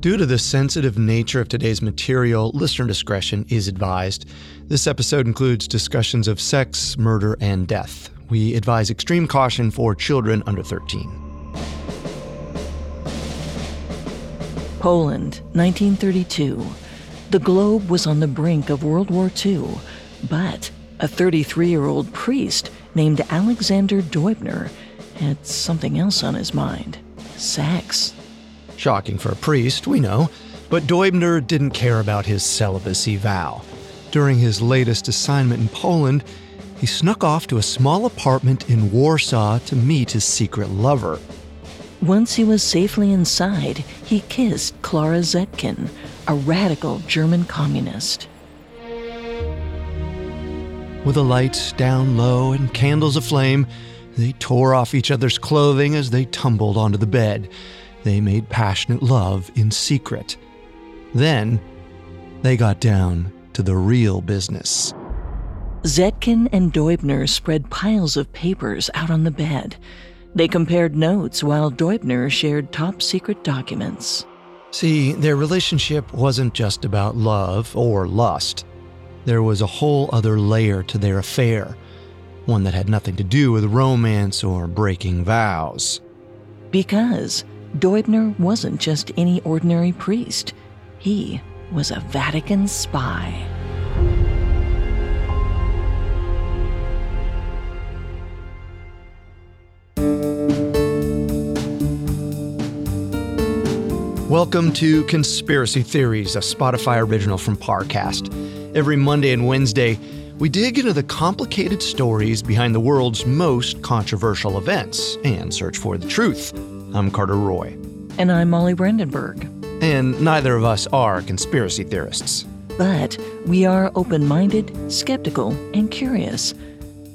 Due to the sensitive nature of today's material, listener discretion is advised. This episode includes discussions of sex, murder, and death. We advise extreme caution for children under 13. Poland, 1932. The globe was on the brink of World War II, but a 33 year old priest named Alexander Deubner had something else on his mind sex. Shocking for a priest, we know, but Deubner didn't care about his celibacy vow. During his latest assignment in Poland, he snuck off to a small apartment in Warsaw to meet his secret lover. Once he was safely inside, he kissed Clara Zetkin, a radical German communist. With the lights down low and candles aflame, they tore off each other's clothing as they tumbled onto the bed they made passionate love in secret. Then, they got down to the real business. Zetkin and Deubner spread piles of papers out on the bed. They compared notes while Deubner shared top secret documents. See, their relationship wasn't just about love or lust. There was a whole other layer to their affair, one that had nothing to do with romance or breaking vows. Because Deubner wasn't just any ordinary priest, he was a Vatican spy. Welcome to Conspiracy Theories, a Spotify original from Parcast. Every Monday and Wednesday, we dig into the complicated stories behind the world's most controversial events and search for the truth. I'm Carter Roy. And I'm Molly Brandenburg. And neither of us are conspiracy theorists. But we are open minded, skeptical, and curious.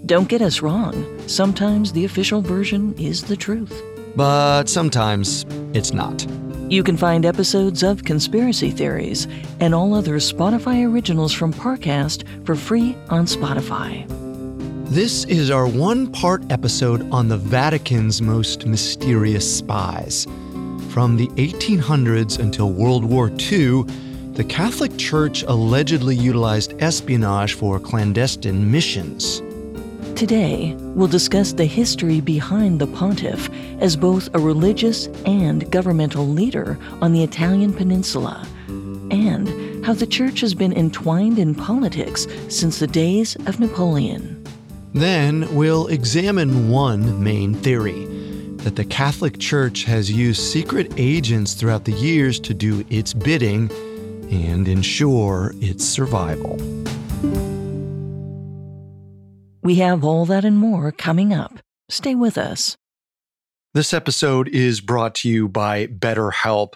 Don't get us wrong, sometimes the official version is the truth. But sometimes it's not. You can find episodes of Conspiracy Theories and all other Spotify originals from Parcast for free on Spotify. This is our one part episode on the Vatican's most mysterious spies. From the 1800s until World War II, the Catholic Church allegedly utilized espionage for clandestine missions. Today, we'll discuss the history behind the pontiff as both a religious and governmental leader on the Italian peninsula, and how the church has been entwined in politics since the days of Napoleon. Then we'll examine one main theory that the Catholic Church has used secret agents throughout the years to do its bidding and ensure its survival. We have all that and more coming up. Stay with us. This episode is brought to you by BetterHelp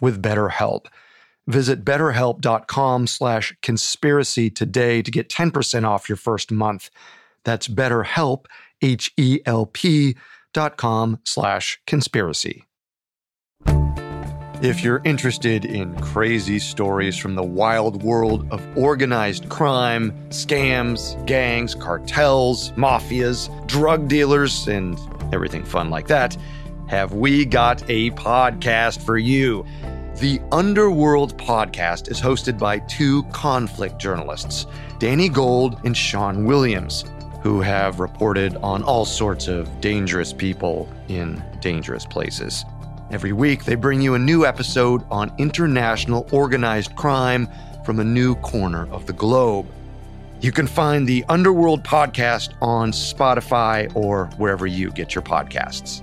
with BetterHelp. Visit betterhelp.com slash conspiracy today to get 10% off your first month. That's betterhelp, H-E-L-P dot com slash conspiracy. If you're interested in crazy stories from the wild world of organized crime, scams, gangs, cartels, mafias, drug dealers, and everything fun like that, have we got a podcast for you. The Underworld podcast is hosted by two conflict journalists, Danny Gold and Sean Williams, who have reported on all sorts of dangerous people in dangerous places. Every week, they bring you a new episode on international organized crime from a new corner of the globe. You can find the Underworld podcast on Spotify or wherever you get your podcasts.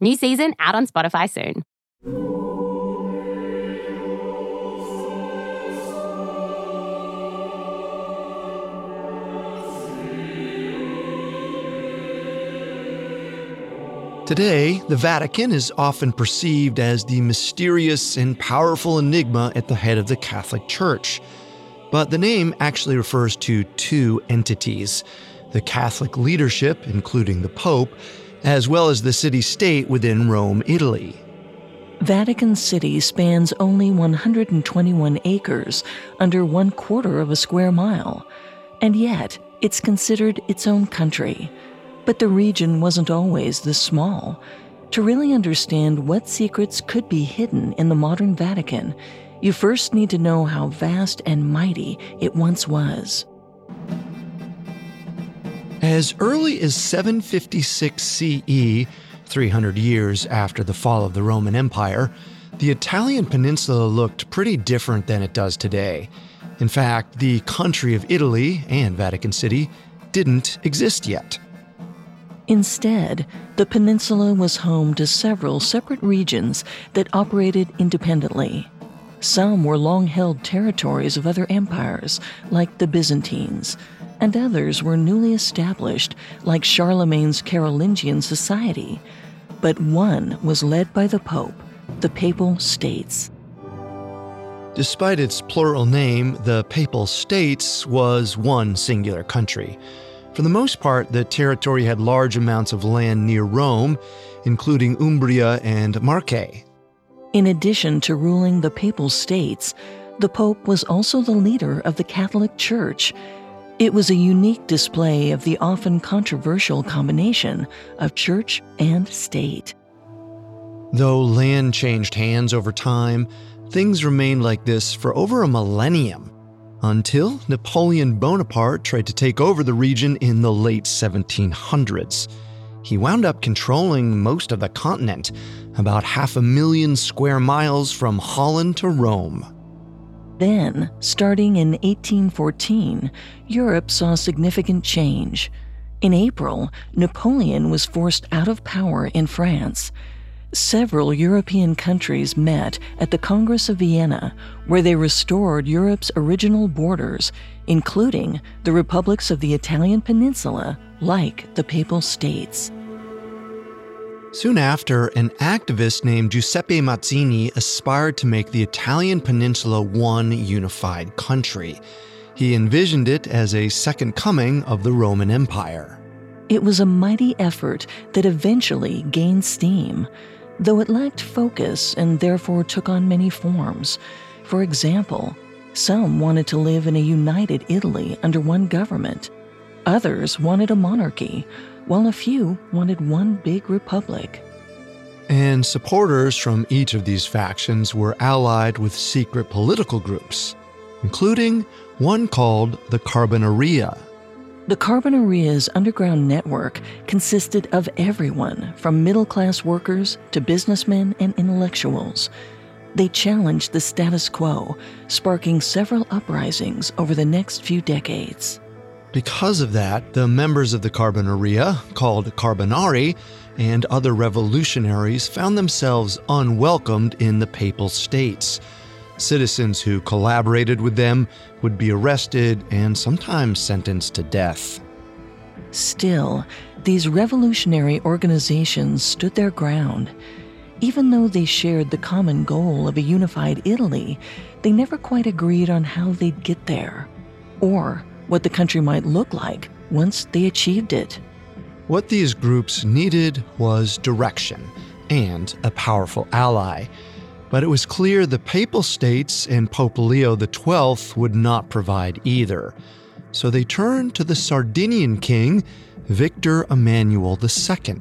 New season out on Spotify soon. Today, the Vatican is often perceived as the mysterious and powerful enigma at the head of the Catholic Church. But the name actually refers to two entities the Catholic leadership, including the Pope, as well as the city state within Rome, Italy. Vatican City spans only 121 acres, under one quarter of a square mile, and yet it's considered its own country. But the region wasn't always this small. To really understand what secrets could be hidden in the modern Vatican, you first need to know how vast and mighty it once was. As early as 756 CE, 300 years after the fall of the Roman Empire, the Italian peninsula looked pretty different than it does today. In fact, the country of Italy and Vatican City didn't exist yet. Instead, the peninsula was home to several separate regions that operated independently. Some were long held territories of other empires, like the Byzantines, and others were newly established, like Charlemagne's Carolingian society. But one was led by the Pope, the Papal States. Despite its plural name, the Papal States was one singular country. For the most part, the territory had large amounts of land near Rome, including Umbria and Marche. In addition to ruling the Papal States, the Pope was also the leader of the Catholic Church. It was a unique display of the often controversial combination of church and state. Though land changed hands over time, things remained like this for over a millennium until Napoleon Bonaparte tried to take over the region in the late 1700s. He wound up controlling most of the continent, about half a million square miles from Holland to Rome. Then, starting in 1814, Europe saw significant change. In April, Napoleon was forced out of power in France. Several European countries met at the Congress of Vienna, where they restored Europe's original borders, including the republics of the Italian peninsula, like the Papal States. Soon after, an activist named Giuseppe Mazzini aspired to make the Italian peninsula one unified country. He envisioned it as a second coming of the Roman Empire. It was a mighty effort that eventually gained steam, though it lacked focus and therefore took on many forms. For example, some wanted to live in a united Italy under one government. Others wanted a monarchy, while a few wanted one big republic. And supporters from each of these factions were allied with secret political groups, including one called the Carbonaria. The Carbonaria's underground network consisted of everyone from middle class workers to businessmen and intellectuals. They challenged the status quo, sparking several uprisings over the next few decades. Because of that, the members of the Carbonaria, called Carbonari, and other revolutionaries found themselves unwelcomed in the Papal States. Citizens who collaborated with them would be arrested and sometimes sentenced to death. Still, these revolutionary organizations stood their ground. Even though they shared the common goal of a unified Italy, they never quite agreed on how they'd get there, or what the country might look like once they achieved it. What these groups needed was direction and a powerful ally. But it was clear the Papal States and Pope Leo XII would not provide either. So they turned to the Sardinian king, Victor Emmanuel II.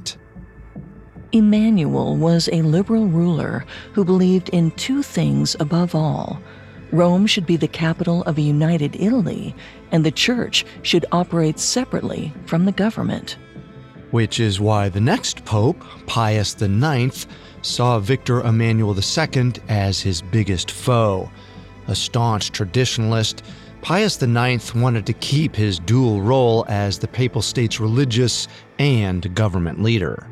Emmanuel was a liberal ruler who believed in two things above all Rome should be the capital of a united Italy, and the church should operate separately from the government. Which is why the next pope, Pius IX, saw Victor Emmanuel II as his biggest foe. A staunch traditionalist, Pius IX wanted to keep his dual role as the papal state's religious and government leader.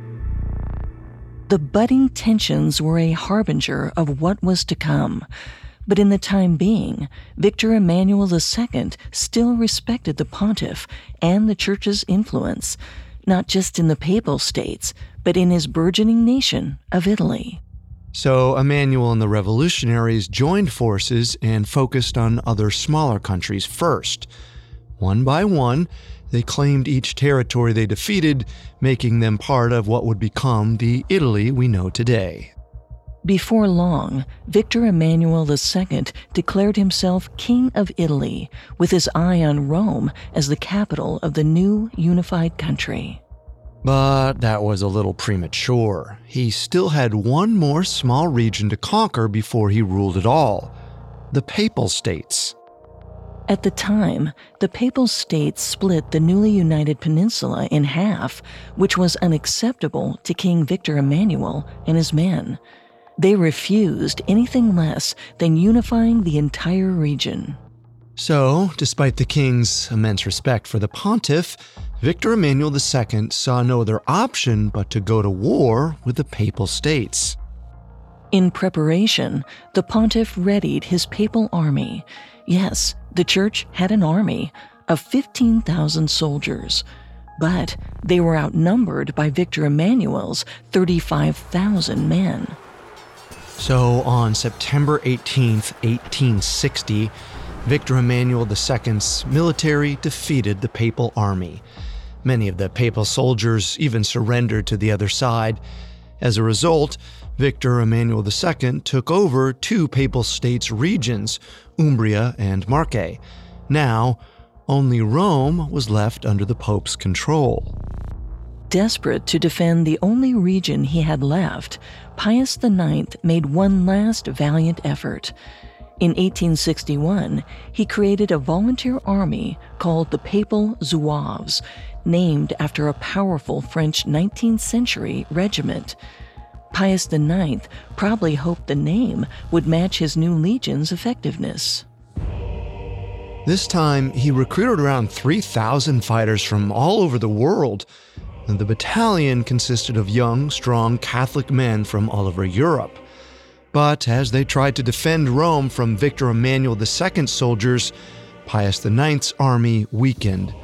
The budding tensions were a harbinger of what was to come. But in the time being, Victor Emmanuel II still respected the pontiff and the church's influence, not just in the papal states, but in his burgeoning nation of Italy. So Emmanuel and the revolutionaries joined forces and focused on other smaller countries first. One by one, they claimed each territory they defeated, making them part of what would become the Italy we know today. Before long, Victor Emmanuel II declared himself King of Italy, with his eye on Rome as the capital of the new unified country. But that was a little premature. He still had one more small region to conquer before he ruled it all the Papal States. At the time, the Papal States split the newly united peninsula in half, which was unacceptable to King Victor Emmanuel and his men. They refused anything less than unifying the entire region. So, despite the king's immense respect for the pontiff, Victor Emmanuel II saw no other option but to go to war with the Papal States. In preparation, the pontiff readied his papal army. Yes, the church had an army of 15,000 soldiers, but they were outnumbered by Victor Emmanuel's 35,000 men. So on September 18, 1860, Victor Emmanuel II's military defeated the papal army. Many of the papal soldiers even surrendered to the other side. As a result, Victor Emmanuel II took over two papal states' regions, Umbria and Marche. Now, only Rome was left under the Pope's control. Desperate to defend the only region he had left, Pius IX made one last valiant effort. In 1861, he created a volunteer army called the Papal Zouaves, named after a powerful French 19th century regiment. Pius IX probably hoped the name would match his new legion's effectiveness. This time, he recruited around 3,000 fighters from all over the world. The battalion consisted of young, strong Catholic men from all over Europe. But as they tried to defend Rome from Victor Emmanuel II's soldiers, Pius IX's army weakened.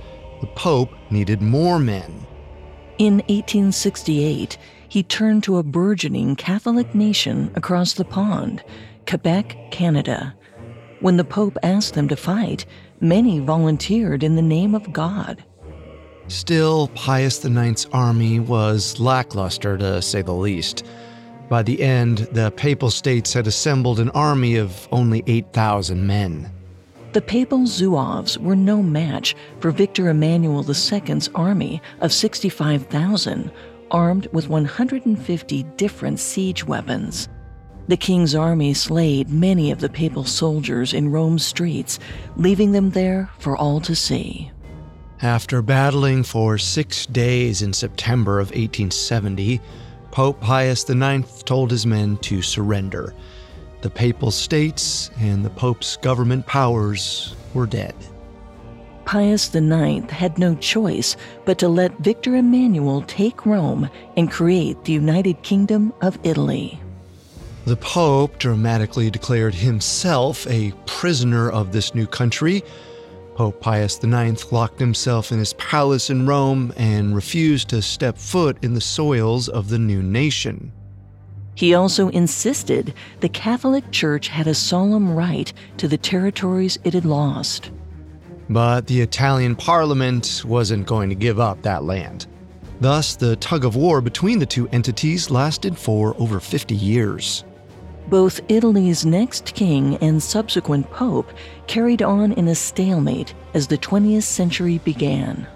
The Pope needed more men. In 1868, he turned to a burgeoning Catholic nation across the pond, Quebec, Canada. When the Pope asked them to fight, many volunteered in the name of God. Still, Pius IX's army was lackluster to say the least. By the end, the Papal States had assembled an army of only 8,000 men. The Papal Zouaves were no match for Victor Emmanuel II's army of 65,000, armed with 150 different siege weapons. The king's army slayed many of the papal soldiers in Rome's streets, leaving them there for all to see. After battling for six days in September of 1870, Pope Pius IX told his men to surrender. The papal states and the Pope's government powers were dead. Pius IX had no choice but to let Victor Emmanuel take Rome and create the United Kingdom of Italy. The Pope dramatically declared himself a prisoner of this new country. Pope Pius IX locked himself in his palace in Rome and refused to step foot in the soils of the new nation. He also insisted the Catholic Church had a solemn right to the territories it had lost. But the Italian parliament wasn't going to give up that land. Thus, the tug of war between the two entities lasted for over 50 years. Both Italy's next king and subsequent pope carried on in a stalemate as the 20th century began.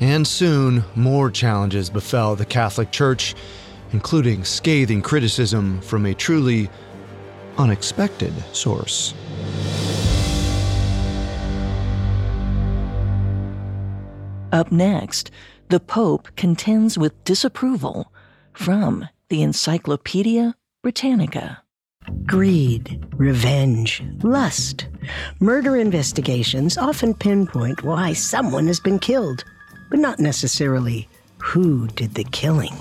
And soon, more challenges befell the Catholic Church, including scathing criticism from a truly unexpected source. Up next, the Pope contends with disapproval from the Encyclopedia Britannica. Greed, revenge, lust. Murder investigations often pinpoint why someone has been killed, but not necessarily who did the killing.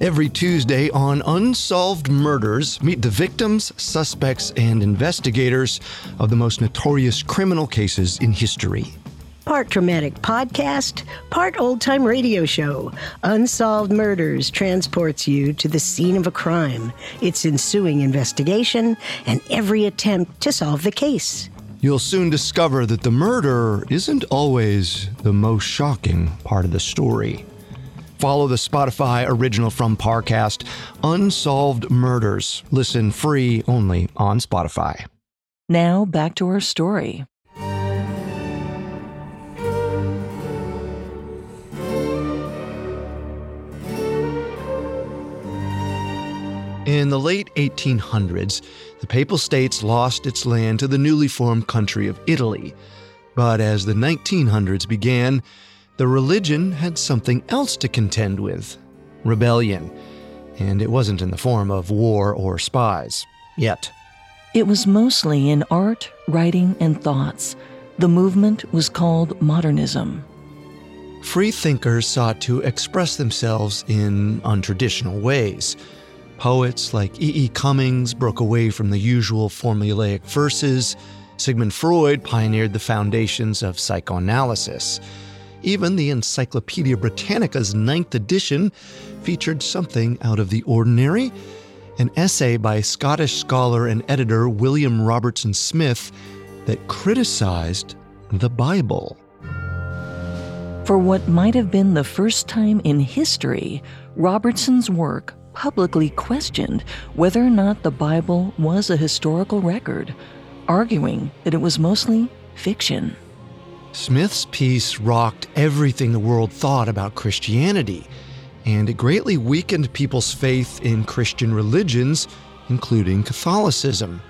Every Tuesday on Unsolved Murders, meet the victims, suspects, and investigators of the most notorious criminal cases in history. Part dramatic podcast, part old time radio show. Unsolved Murders transports you to the scene of a crime, its ensuing investigation, and every attempt to solve the case. You'll soon discover that the murder isn't always the most shocking part of the story. Follow the Spotify original from Parcast, Unsolved Murders. Listen free only on Spotify. Now back to our story. In the late 1800s, the Papal States lost its land to the newly formed country of Italy. But as the 1900s began, the religion had something else to contend with rebellion. And it wasn't in the form of war or spies. Yet. It was mostly in art, writing, and thoughts. The movement was called modernism. Free thinkers sought to express themselves in untraditional ways. Poets like E. E. Cummings broke away from the usual formulaic verses. Sigmund Freud pioneered the foundations of psychoanalysis. Even the Encyclopedia Britannica's ninth edition featured something out of the ordinary an essay by Scottish scholar and editor William Robertson Smith that criticized the Bible. For what might have been the first time in history, Robertson's work publicly questioned whether or not the Bible was a historical record, arguing that it was mostly fiction. Smith's piece rocked everything the world thought about Christianity, and it greatly weakened people's faith in Christian religions, including Catholicism.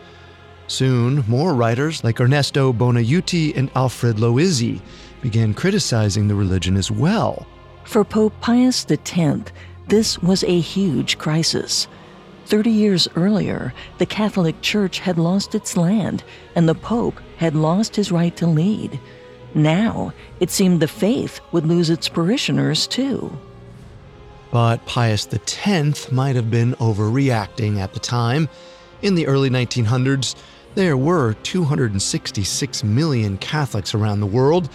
Soon, more writers like Ernesto Buonaiuti and Alfred Loisy began criticizing the religion as well. For Pope Pius X, this was a huge crisis. Thirty years earlier, the Catholic Church had lost its land, and the Pope had lost his right to lead. Now, it seemed the faith would lose its parishioners too. But Pius X might have been overreacting at the time. In the early 1900s, there were 266 million Catholics around the world.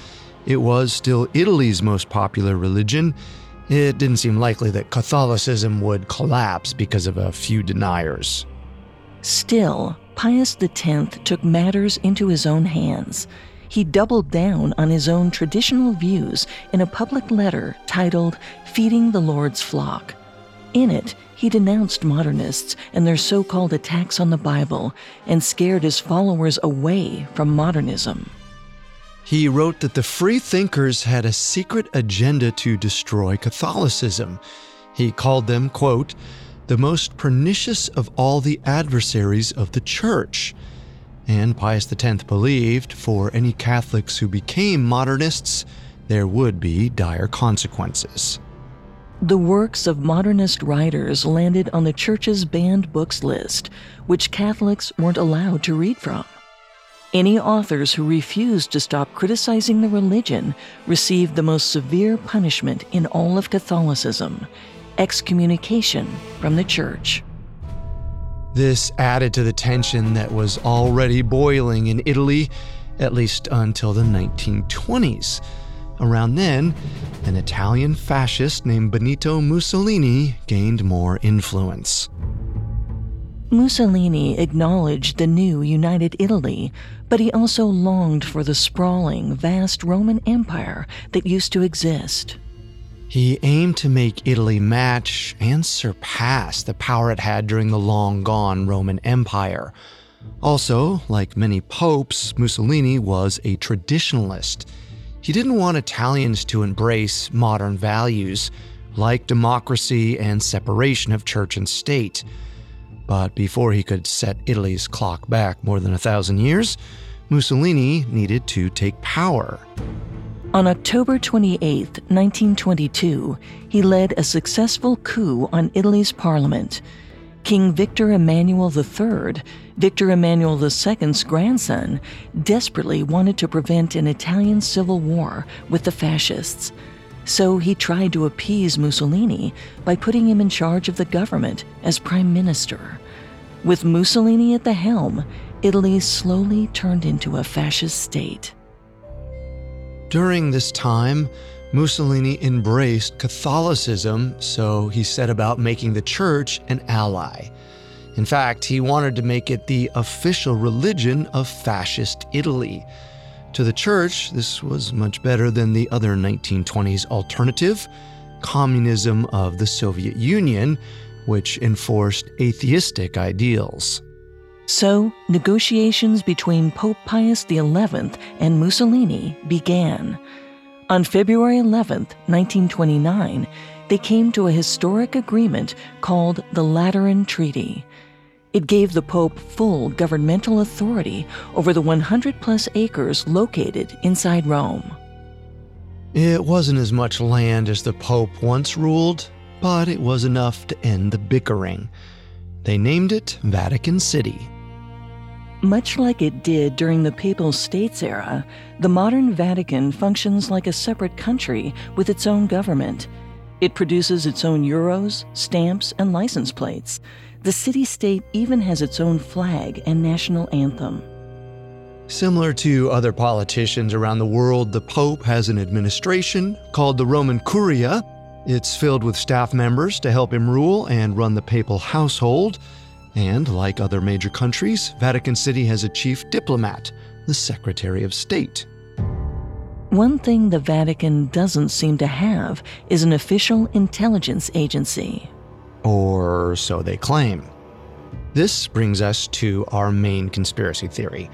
It was still Italy's most popular religion. It didn't seem likely that Catholicism would collapse because of a few deniers. Still, Pius X took matters into his own hands. He doubled down on his own traditional views in a public letter titled Feeding the Lord's Flock. In it, he denounced modernists and their so called attacks on the Bible and scared his followers away from modernism. He wrote that the free thinkers had a secret agenda to destroy Catholicism. He called them, quote, the most pernicious of all the adversaries of the Church. And Pius X believed for any Catholics who became modernists, there would be dire consequences. The works of modernist writers landed on the church's banned books list, which Catholics weren't allowed to read from. Any authors who refused to stop criticizing the religion received the most severe punishment in all of Catholicism excommunication from the church. This added to the tension that was already boiling in Italy, at least until the 1920s. Around then, an Italian fascist named Benito Mussolini gained more influence. Mussolini acknowledged the new United Italy, but he also longed for the sprawling, vast Roman Empire that used to exist. He aimed to make Italy match and surpass the power it had during the long gone Roman Empire. Also, like many popes, Mussolini was a traditionalist. He didn't want Italians to embrace modern values like democracy and separation of church and state. But before he could set Italy's clock back more than a thousand years, Mussolini needed to take power. On October 28, 1922, he led a successful coup on Italy's parliament. King Victor Emmanuel III, Victor Emmanuel II's grandson, desperately wanted to prevent an Italian civil war with the fascists. So he tried to appease Mussolini by putting him in charge of the government as prime minister. With Mussolini at the helm, Italy slowly turned into a fascist state. During this time, Mussolini embraced Catholicism, so he set about making the church an ally. In fact, he wanted to make it the official religion of fascist Italy. To the church, this was much better than the other 1920s alternative, communism of the Soviet Union, which enforced atheistic ideals. So, negotiations between Pope Pius XI and Mussolini began. On February 11, 1929, they came to a historic agreement called the Lateran Treaty. It gave the Pope full governmental authority over the 100 plus acres located inside Rome. It wasn't as much land as the Pope once ruled, but it was enough to end the bickering. They named it Vatican City. Much like it did during the Papal States era, the modern Vatican functions like a separate country with its own government. It produces its own euros, stamps, and license plates. The city state even has its own flag and national anthem. Similar to other politicians around the world, the Pope has an administration called the Roman Curia. It's filled with staff members to help him rule and run the papal household. And like other major countries, Vatican City has a chief diplomat, the Secretary of State. One thing the Vatican doesn't seem to have is an official intelligence agency. Or so they claim. This brings us to our main conspiracy theory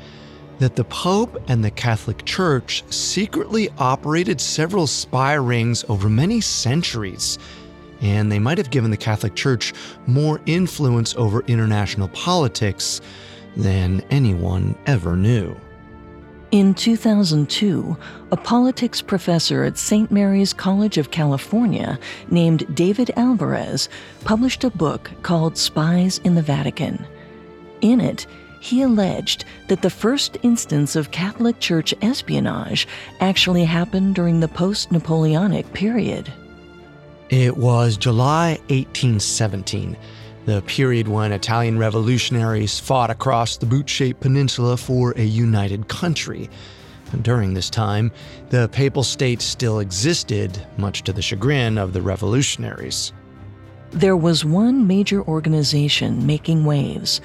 that the Pope and the Catholic Church secretly operated several spy rings over many centuries and they might have given the Catholic Church more influence over international politics than anyone ever knew. In 2002, a politics professor at St. Mary's College of California named David Alvarez published a book called Spies in the Vatican. In it, he alleged that the first instance of Catholic Church espionage actually happened during the post Napoleonic period. It was July 1817, the period when Italian revolutionaries fought across the boot shaped peninsula for a united country. During this time, the Papal State still existed, much to the chagrin of the revolutionaries. There was one major organization making waves.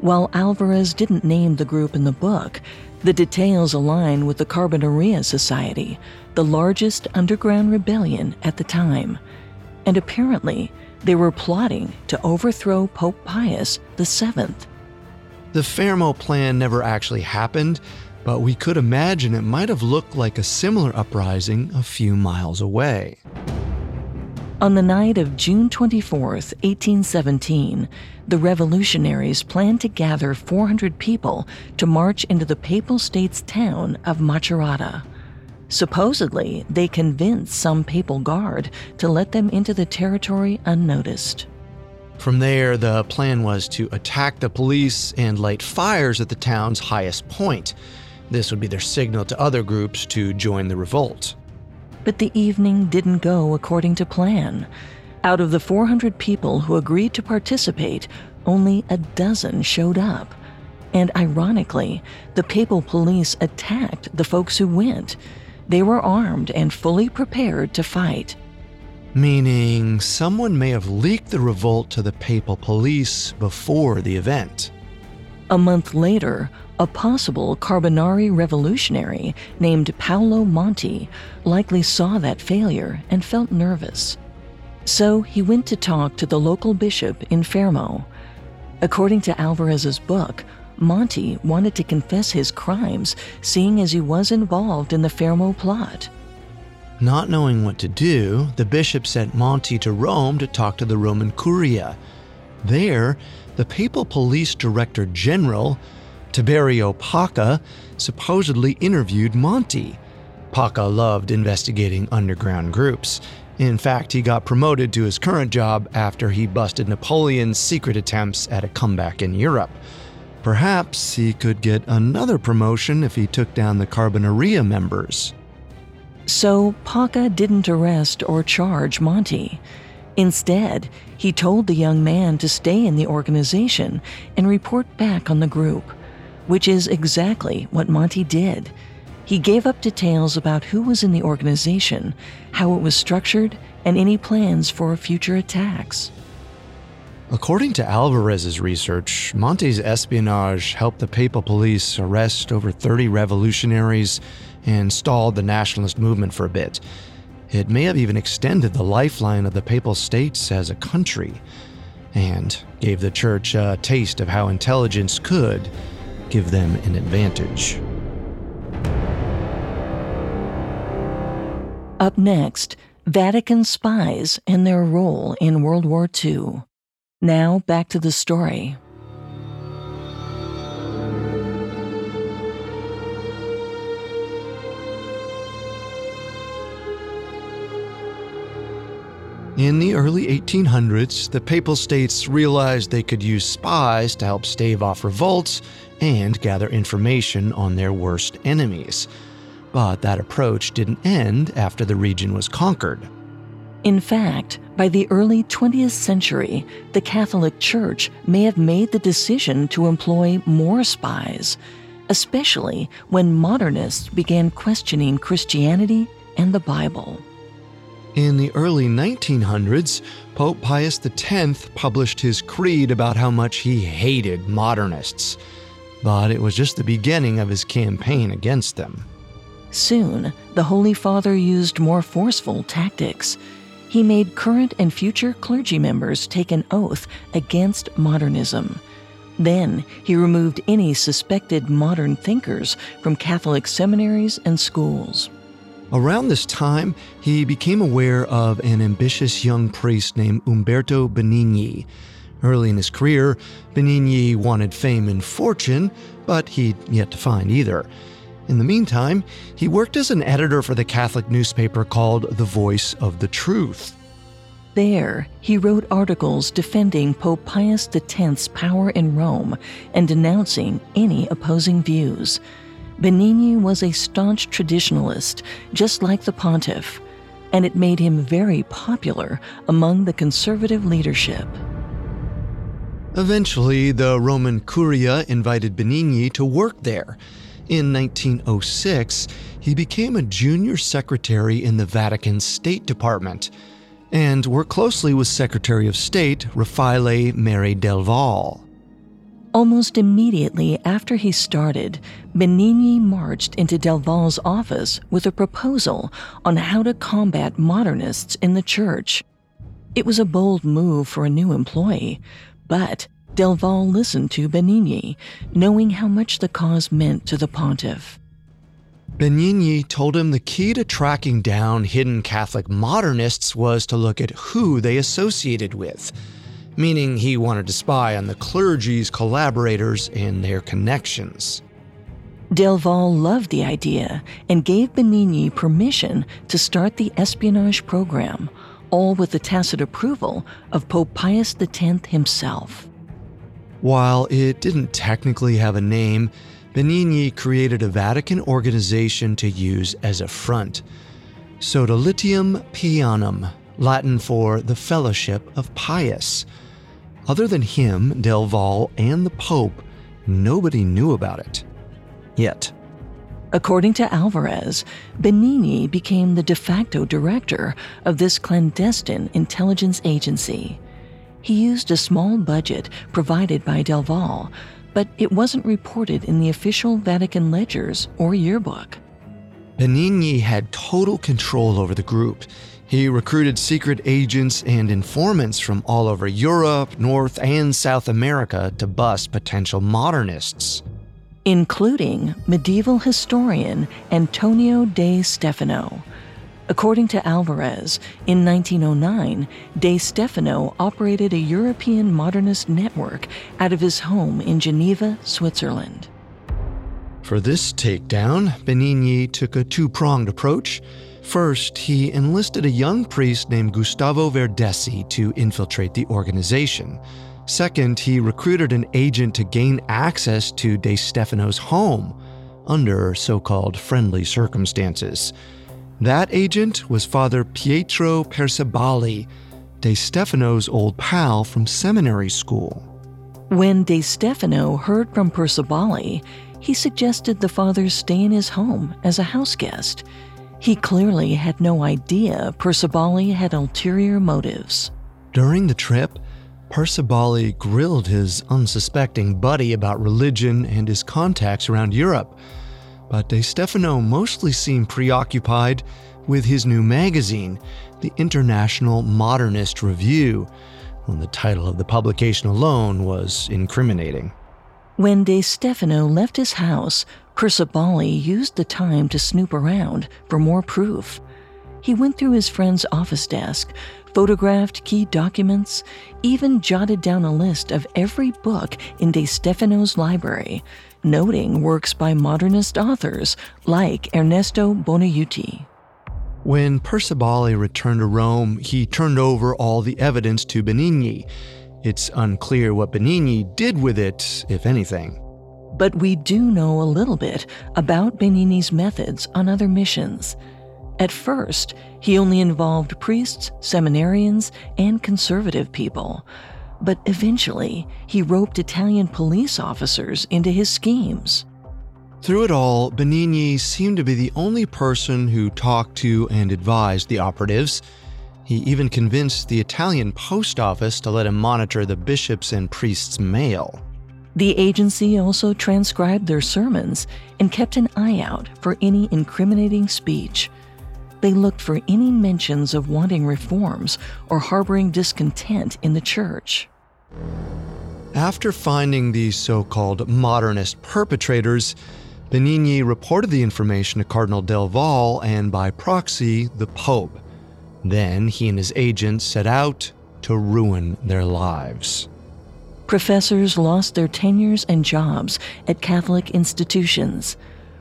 While Alvarez didn't name the group in the book, the details align with the Carbonaria Society, the largest underground rebellion at the time and apparently they were plotting to overthrow Pope Pius VII. The Fermo plan never actually happened, but we could imagine it might have looked like a similar uprising a few miles away. On the night of June 24, 1817, the revolutionaries planned to gather 400 people to march into the papal state's town of Macerata. Supposedly, they convinced some papal guard to let them into the territory unnoticed. From there, the plan was to attack the police and light fires at the town's highest point. This would be their signal to other groups to join the revolt. But the evening didn't go according to plan. Out of the 400 people who agreed to participate, only a dozen showed up. And ironically, the papal police attacked the folks who went. They were armed and fully prepared to fight. Meaning, someone may have leaked the revolt to the papal police before the event. A month later, a possible Carbonari revolutionary named Paolo Monti likely saw that failure and felt nervous. So he went to talk to the local bishop in Fermo. According to Alvarez's book, Monti wanted to confess his crimes, seeing as he was involved in the Fermo plot. Not knowing what to do, the bishop sent Monti to Rome to talk to the Roman Curia. There, the papal police director general, Tiberio Pacca, supposedly interviewed Monti. Pacca loved investigating underground groups. In fact, he got promoted to his current job after he busted Napoleon's secret attempts at a comeback in Europe. Perhaps he could get another promotion if he took down the Carbonaria members. So Pacca didn't arrest or charge Monti. Instead, he told the young man to stay in the organization and report back on the group, which is exactly what Monti did. He gave up details about who was in the organization, how it was structured, and any plans for future attacks. According to Alvarez's research, Monti's espionage helped the papal police arrest over 30 revolutionaries and stalled the nationalist movement for a bit. It may have even extended the lifeline of the papal states as a country and gave the church a taste of how intelligence could give them an advantage. Up next, Vatican spies and their role in World War II. Now, back to the story. In the early 1800s, the Papal States realized they could use spies to help stave off revolts and gather information on their worst enemies. But that approach didn't end after the region was conquered. In fact, by the early 20th century, the Catholic Church may have made the decision to employ more spies, especially when modernists began questioning Christianity and the Bible. In the early 1900s, Pope Pius X published his creed about how much he hated modernists. But it was just the beginning of his campaign against them. Soon, the Holy Father used more forceful tactics he made current and future clergy members take an oath against modernism. Then he removed any suspected modern thinkers from Catholic seminaries and schools. Around this time, he became aware of an ambitious young priest named Umberto Benigni. Early in his career, Benigni wanted fame and fortune, but he'd yet to find either. In the meantime, he worked as an editor for the Catholic newspaper called The Voice of the Truth. There, he wrote articles defending Pope Pius X's power in Rome and denouncing any opposing views. Benigni was a staunch traditionalist, just like the pontiff, and it made him very popular among the conservative leadership. Eventually, the Roman Curia invited Benigni to work there in 1906, he became a junior secretary in the Vatican State Department and worked closely with Secretary of State Raffaele Merry del Val. Almost immediately after he started, Benigni marched into Del Val's office with a proposal on how to combat modernists in the church. It was a bold move for a new employee, but Del Val listened to Benigni, knowing how much the cause meant to the pontiff. Benigni told him the key to tracking down hidden Catholic modernists was to look at who they associated with, meaning he wanted to spy on the clergy's collaborators and their connections. Del Val loved the idea and gave Benigni permission to start the espionage program, all with the tacit approval of Pope Pius X himself. While it didn't technically have a name, Benigni created a Vatican organization to use as a front. Sodalitium Pianum, Latin for the Fellowship of Pius. Other than him, Del Val, and the Pope, nobody knew about it. Yet. According to Alvarez, Benigni became the de facto director of this clandestine intelligence agency. He used a small budget provided by Del Val, but it wasn't reported in the official Vatican ledgers or yearbook. Benigni had total control over the group. He recruited secret agents and informants from all over Europe, North, and South America to bust potential modernists. Including medieval historian Antonio de Stefano. According to Alvarez, in 1909, De Stefano operated a European modernist network out of his home in Geneva, Switzerland. For this takedown, Benigni took a two pronged approach. First, he enlisted a young priest named Gustavo Verdesi to infiltrate the organization. Second, he recruited an agent to gain access to De Stefano's home under so called friendly circumstances. That agent was Father Pietro Percebali, De Stefano's old pal from seminary school. When De Stefano heard from Percebali, he suggested the father stay in his home as a house guest. He clearly had no idea Percebali had ulterior motives. During the trip, Percebali grilled his unsuspecting buddy about religion and his contacts around Europe, but De Stefano mostly seemed preoccupied with his new magazine, the International Modernist Review, when the title of the publication alone was incriminating. When De Stefano left his house, Percebali used the time to snoop around for more proof. He went through his friend's office desk, photographed key documents, even jotted down a list of every book in De Stefano's library, noting works by modernist authors like Ernesto Buonaiuti. When Percebali returned to Rome, he turned over all the evidence to Benigni. It's unclear what Benigni did with it, if anything. But we do know a little bit about Benigni's methods on other missions. At first, he only involved priests, seminarians, and conservative people. But eventually, he roped Italian police officers into his schemes. Through it all, Benigni seemed to be the only person who talked to and advised the operatives. He even convinced the Italian post office to let him monitor the bishops' and priests' mail. The agency also transcribed their sermons and kept an eye out for any incriminating speech. They looked for any mentions of wanting reforms or harboring discontent in the church. After finding these so called modernist perpetrators, Benigni reported the information to Cardinal Del Val and, by proxy, the Pope. Then he and his agents set out to ruin their lives. Professors lost their tenures and jobs at Catholic institutions.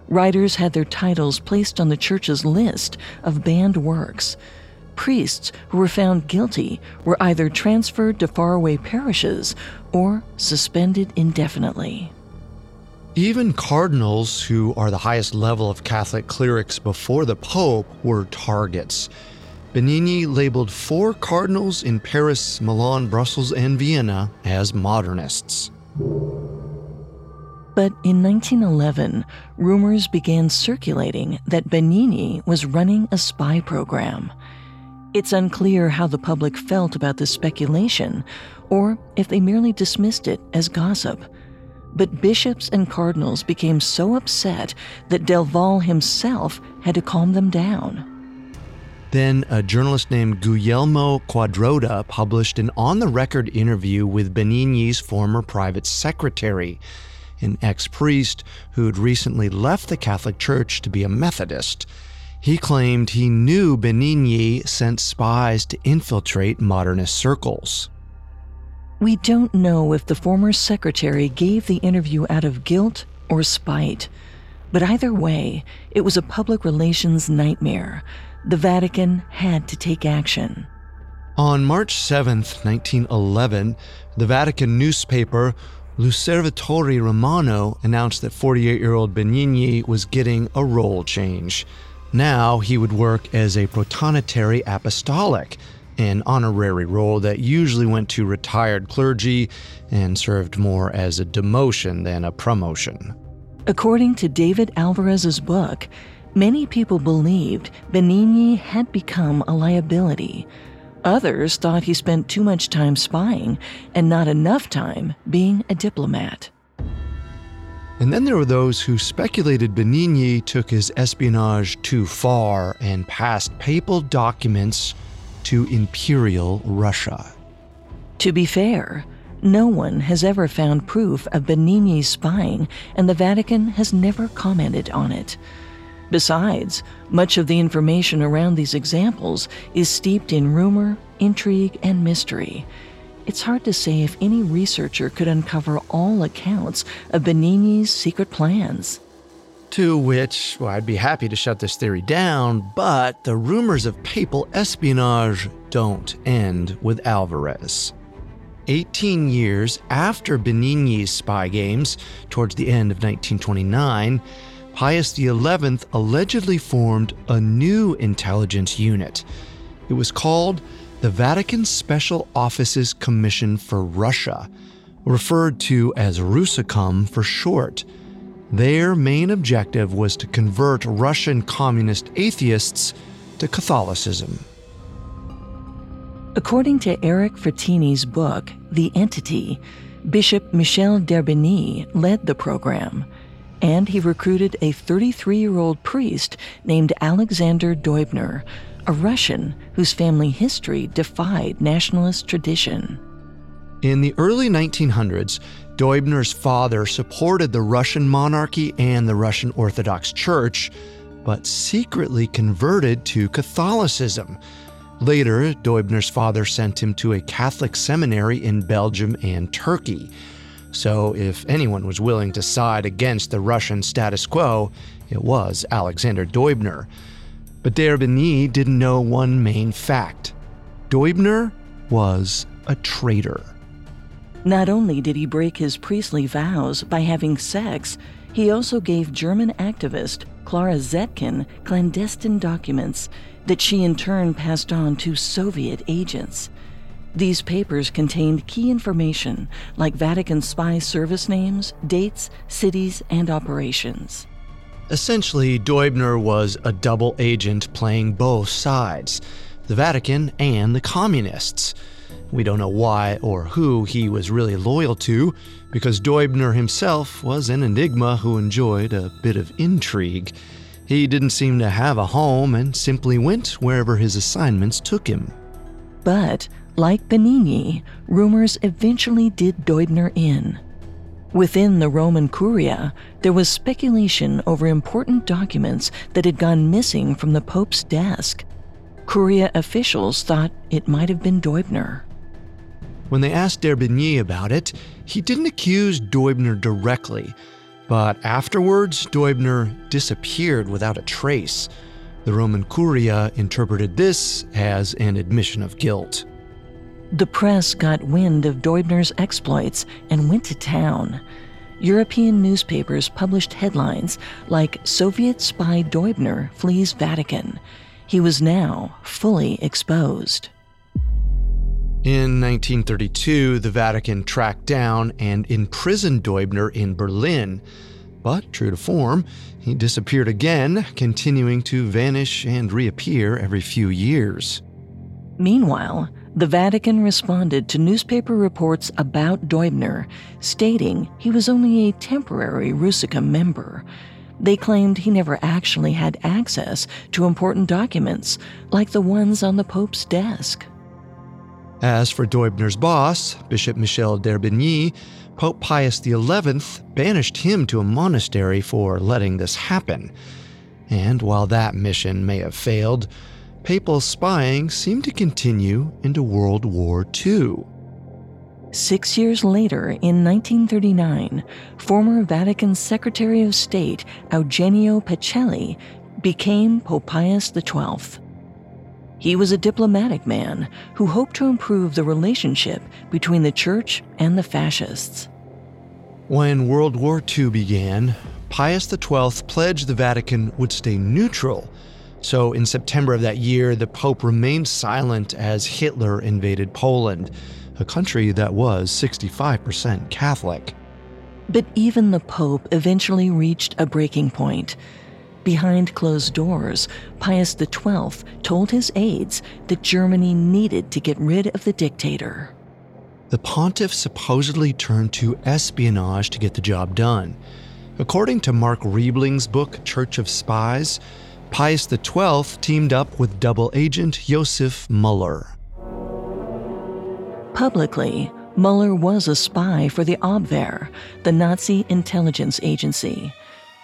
Writers had their titles placed on the church's list of banned works. Priests who were found guilty were either transferred to faraway parishes or suspended indefinitely. Even cardinals, who are the highest level of Catholic clerics before the Pope, were targets. Benigni labeled four cardinals in Paris, Milan, Brussels, and Vienna as modernists. But in 1911, rumors began circulating that Benigni was running a spy program. It's unclear how the public felt about this speculation, or if they merely dismissed it as gossip. But bishops and cardinals became so upset that Del Val himself had to calm them down. Then a journalist named Guglielmo Quadrotta published an on the record interview with Benigni's former private secretary, an ex priest who had recently left the Catholic Church to be a Methodist. He claimed he knew Benigni sent spies to infiltrate modernist circles. We don't know if the former secretary gave the interview out of guilt or spite. But either way, it was a public relations nightmare the Vatican had to take action. On March 7, 1911, the Vatican newspaper L'Osservatore Romano announced that 48 year old Benigni was getting a role change. Now he would work as a protonotary apostolic, an honorary role that usually went to retired clergy and served more as a demotion than a promotion. According to David Alvarez's book, Many people believed Benigni had become a liability. Others thought he spent too much time spying and not enough time being a diplomat. And then there were those who speculated Benigni took his espionage too far and passed papal documents to Imperial Russia. To be fair, no one has ever found proof of Benigni's spying, and the Vatican has never commented on it. Besides, much of the information around these examples is steeped in rumor, intrigue, and mystery. It's hard to say if any researcher could uncover all accounts of Benigni's secret plans. To which well, I'd be happy to shut this theory down, but the rumors of papal espionage don't end with Alvarez. 18 years after Benigni's spy games, towards the end of 1929, Pius XI allegedly formed a new intelligence unit. It was called the Vatican Special Offices Commission for Russia, referred to as Rusicom for short. Their main objective was to convert Russian communist atheists to Catholicism. According to Eric Frattini's book, The Entity, Bishop Michel d'Herbigny led the program and he recruited a 33 year old priest named Alexander Deubner, a Russian whose family history defied nationalist tradition. In the early 1900s, Deubner's father supported the Russian monarchy and the Russian Orthodox Church, but secretly converted to Catholicism. Later, Deubner's father sent him to a Catholic seminary in Belgium and Turkey. So, if anyone was willing to side against the Russian status quo, it was Alexander Deubner. But d'Herbigny didn't know one main fact Deubner was a traitor. Not only did he break his priestly vows by having sex, he also gave German activist Clara Zetkin clandestine documents that she in turn passed on to Soviet agents. These papers contained key information like Vatican spy service names, dates, cities, and operations. Essentially, Deubner was a double agent playing both sides the Vatican and the communists. We don't know why or who he was really loyal to, because Deubner himself was an enigma who enjoyed a bit of intrigue. He didn't seem to have a home and simply went wherever his assignments took him. But like Benigni, rumors eventually did Deubner in. Within the Roman Curia, there was speculation over important documents that had gone missing from the Pope's desk. Curia officials thought it might have been Deubner. When they asked d'Herbigny about it, he didn't accuse Deubner directly, but afterwards, Deubner disappeared without a trace. The Roman Curia interpreted this as an admission of guilt. The press got wind of Deubner's exploits and went to town. European newspapers published headlines like Soviet spy Deubner flees Vatican. He was now fully exposed. In 1932, the Vatican tracked down and imprisoned Deubner in Berlin. But, true to form, he disappeared again, continuing to vanish and reappear every few years. Meanwhile, the Vatican responded to newspaper reports about Deubner, stating he was only a temporary Rusicom member. They claimed he never actually had access to important documents, like the ones on the Pope's desk. As for Deubner's boss, Bishop Michel d'Herbigny, Pope Pius XI banished him to a monastery for letting this happen. And while that mission may have failed, papal spying seemed to continue into World War II. Six years later, in 1939, former Vatican Secretary of State Eugenio Pacelli became Pope Pius XII. He was a diplomatic man who hoped to improve the relationship between the Church and the fascists. When World War II began, Pius XII pledged the Vatican would stay neutral so, in September of that year, the Pope remained silent as Hitler invaded Poland, a country that was 65% Catholic. But even the Pope eventually reached a breaking point. Behind closed doors, Pius XII told his aides that Germany needed to get rid of the dictator. The pontiff supposedly turned to espionage to get the job done. According to Mark Riebling's book, Church of Spies, Pius XII teamed up with double agent Josef Muller. Publicly, Muller was a spy for the Abwehr, the Nazi intelligence agency.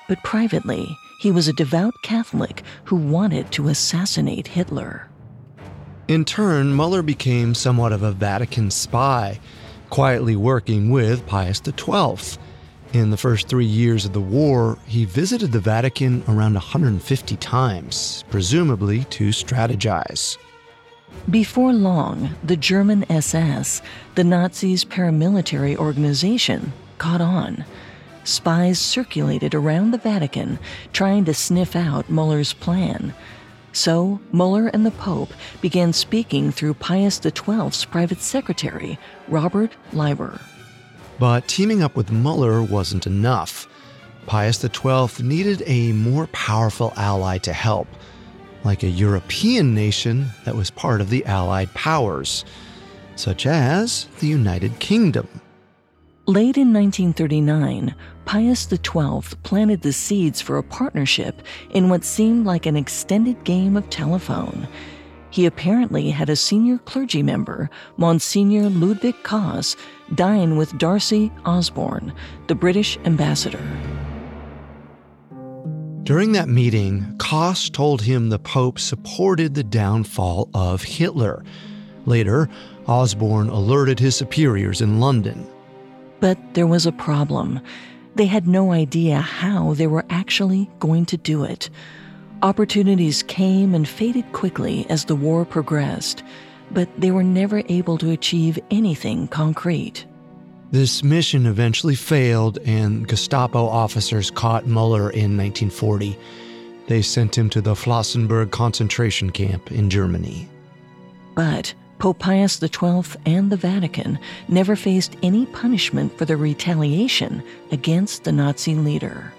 But privately, he was a devout Catholic who wanted to assassinate Hitler. In turn, Muller became somewhat of a Vatican spy, quietly working with Pius XII. In the first three years of the war, he visited the Vatican around 150 times, presumably to strategize. Before long, the German SS, the Nazis' paramilitary organization, caught on. Spies circulated around the Vatican trying to sniff out Mueller's plan. So, Mueller and the Pope began speaking through Pius XII's private secretary, Robert Leiber. But teaming up with Mueller wasn't enough. Pius XII needed a more powerful ally to help, like a European nation that was part of the Allied powers, such as the United Kingdom. Late in 1939, Pius XII planted the seeds for a partnership in what seemed like an extended game of telephone. He apparently had a senior clergy member, Monsignor Ludwig Kaas, dine with D'Arcy Osborne, the British ambassador. During that meeting, Kaas told him the Pope supported the downfall of Hitler. Later, Osborne alerted his superiors in London. But there was a problem. They had no idea how they were actually going to do it. Opportunities came and faded quickly as the war progressed, but they were never able to achieve anything concrete. This mission eventually failed, and Gestapo officers caught Mueller in 1940. They sent him to the Flossenburg concentration camp in Germany. But Pope Pius XII and the Vatican never faced any punishment for their retaliation against the Nazi leader.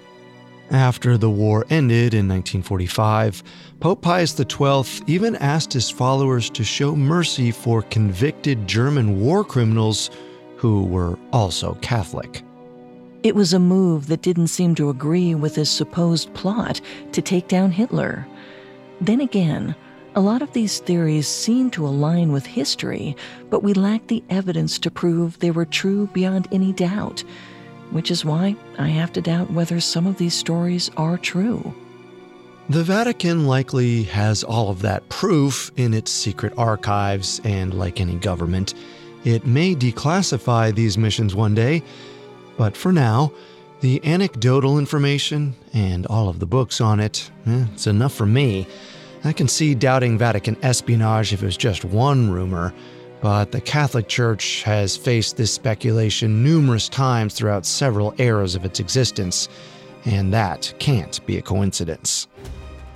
After the war ended in 1945, Pope Pius XII even asked his followers to show mercy for convicted German war criminals who were also Catholic. It was a move that didn't seem to agree with his supposed plot to take down Hitler. Then again, a lot of these theories seem to align with history, but we lack the evidence to prove they were true beyond any doubt, which is why I have to doubt whether some of these stories are true. The Vatican likely has all of that proof in its secret archives, and like any government, it may declassify these missions one day, but for now, the anecdotal information and all of the books on it, eh, it's enough for me. I can see doubting Vatican espionage if it was just one rumor, but the Catholic Church has faced this speculation numerous times throughout several eras of its existence, and that can't be a coincidence.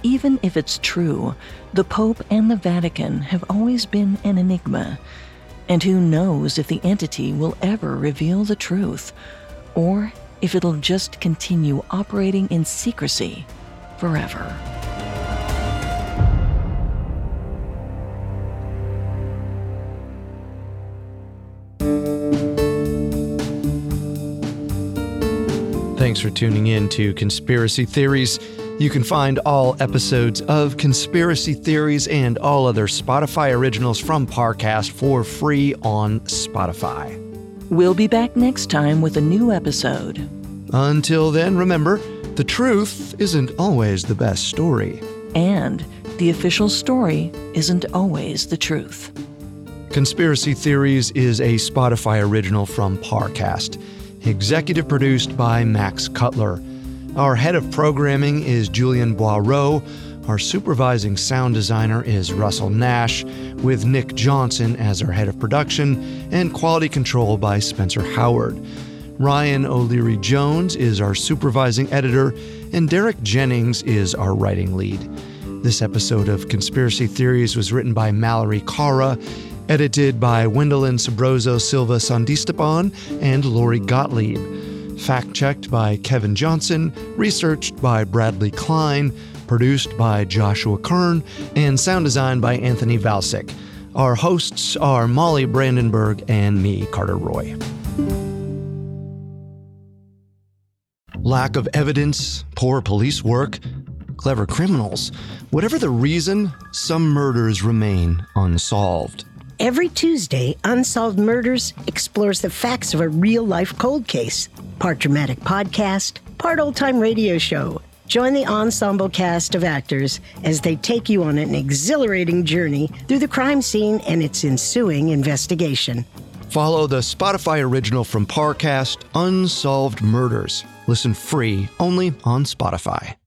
Even if it's true, the Pope and the Vatican have always been an enigma. And who knows if the entity will ever reveal the truth, or if it'll just continue operating in secrecy forever. Thanks for tuning in to Conspiracy Theories. You can find all episodes of Conspiracy Theories and all other Spotify originals from Parcast for free on Spotify. We'll be back next time with a new episode. Until then, remember the truth isn't always the best story. And the official story isn't always the truth. Conspiracy Theories is a Spotify original from Parcast, executive produced by Max Cutler. Our head of programming is Julian Boireau. Our supervising sound designer is Russell Nash, with Nick Johnson as our head of production, and quality control by Spencer Howard. Ryan O'Leary Jones is our supervising editor, and Derek Jennings is our writing lead. This episode of Conspiracy Theories was written by Mallory Cara, edited by Wendelin Sabroso Silva Sandistaban and Lori Gottlieb. Fact checked by Kevin Johnson, researched by Bradley Klein, produced by Joshua Kern, and sound designed by Anthony Valsic. Our hosts are Molly Brandenburg and me, Carter Roy. lack of evidence, poor police work, clever criminals. Whatever the reason, some murders remain unsolved. Every Tuesday, Unsolved Murders explores the facts of a real life cold case. Part dramatic podcast, part old time radio show. Join the ensemble cast of actors as they take you on an exhilarating journey through the crime scene and its ensuing investigation. Follow the Spotify original from Parcast, Unsolved Murders. Listen free only on Spotify.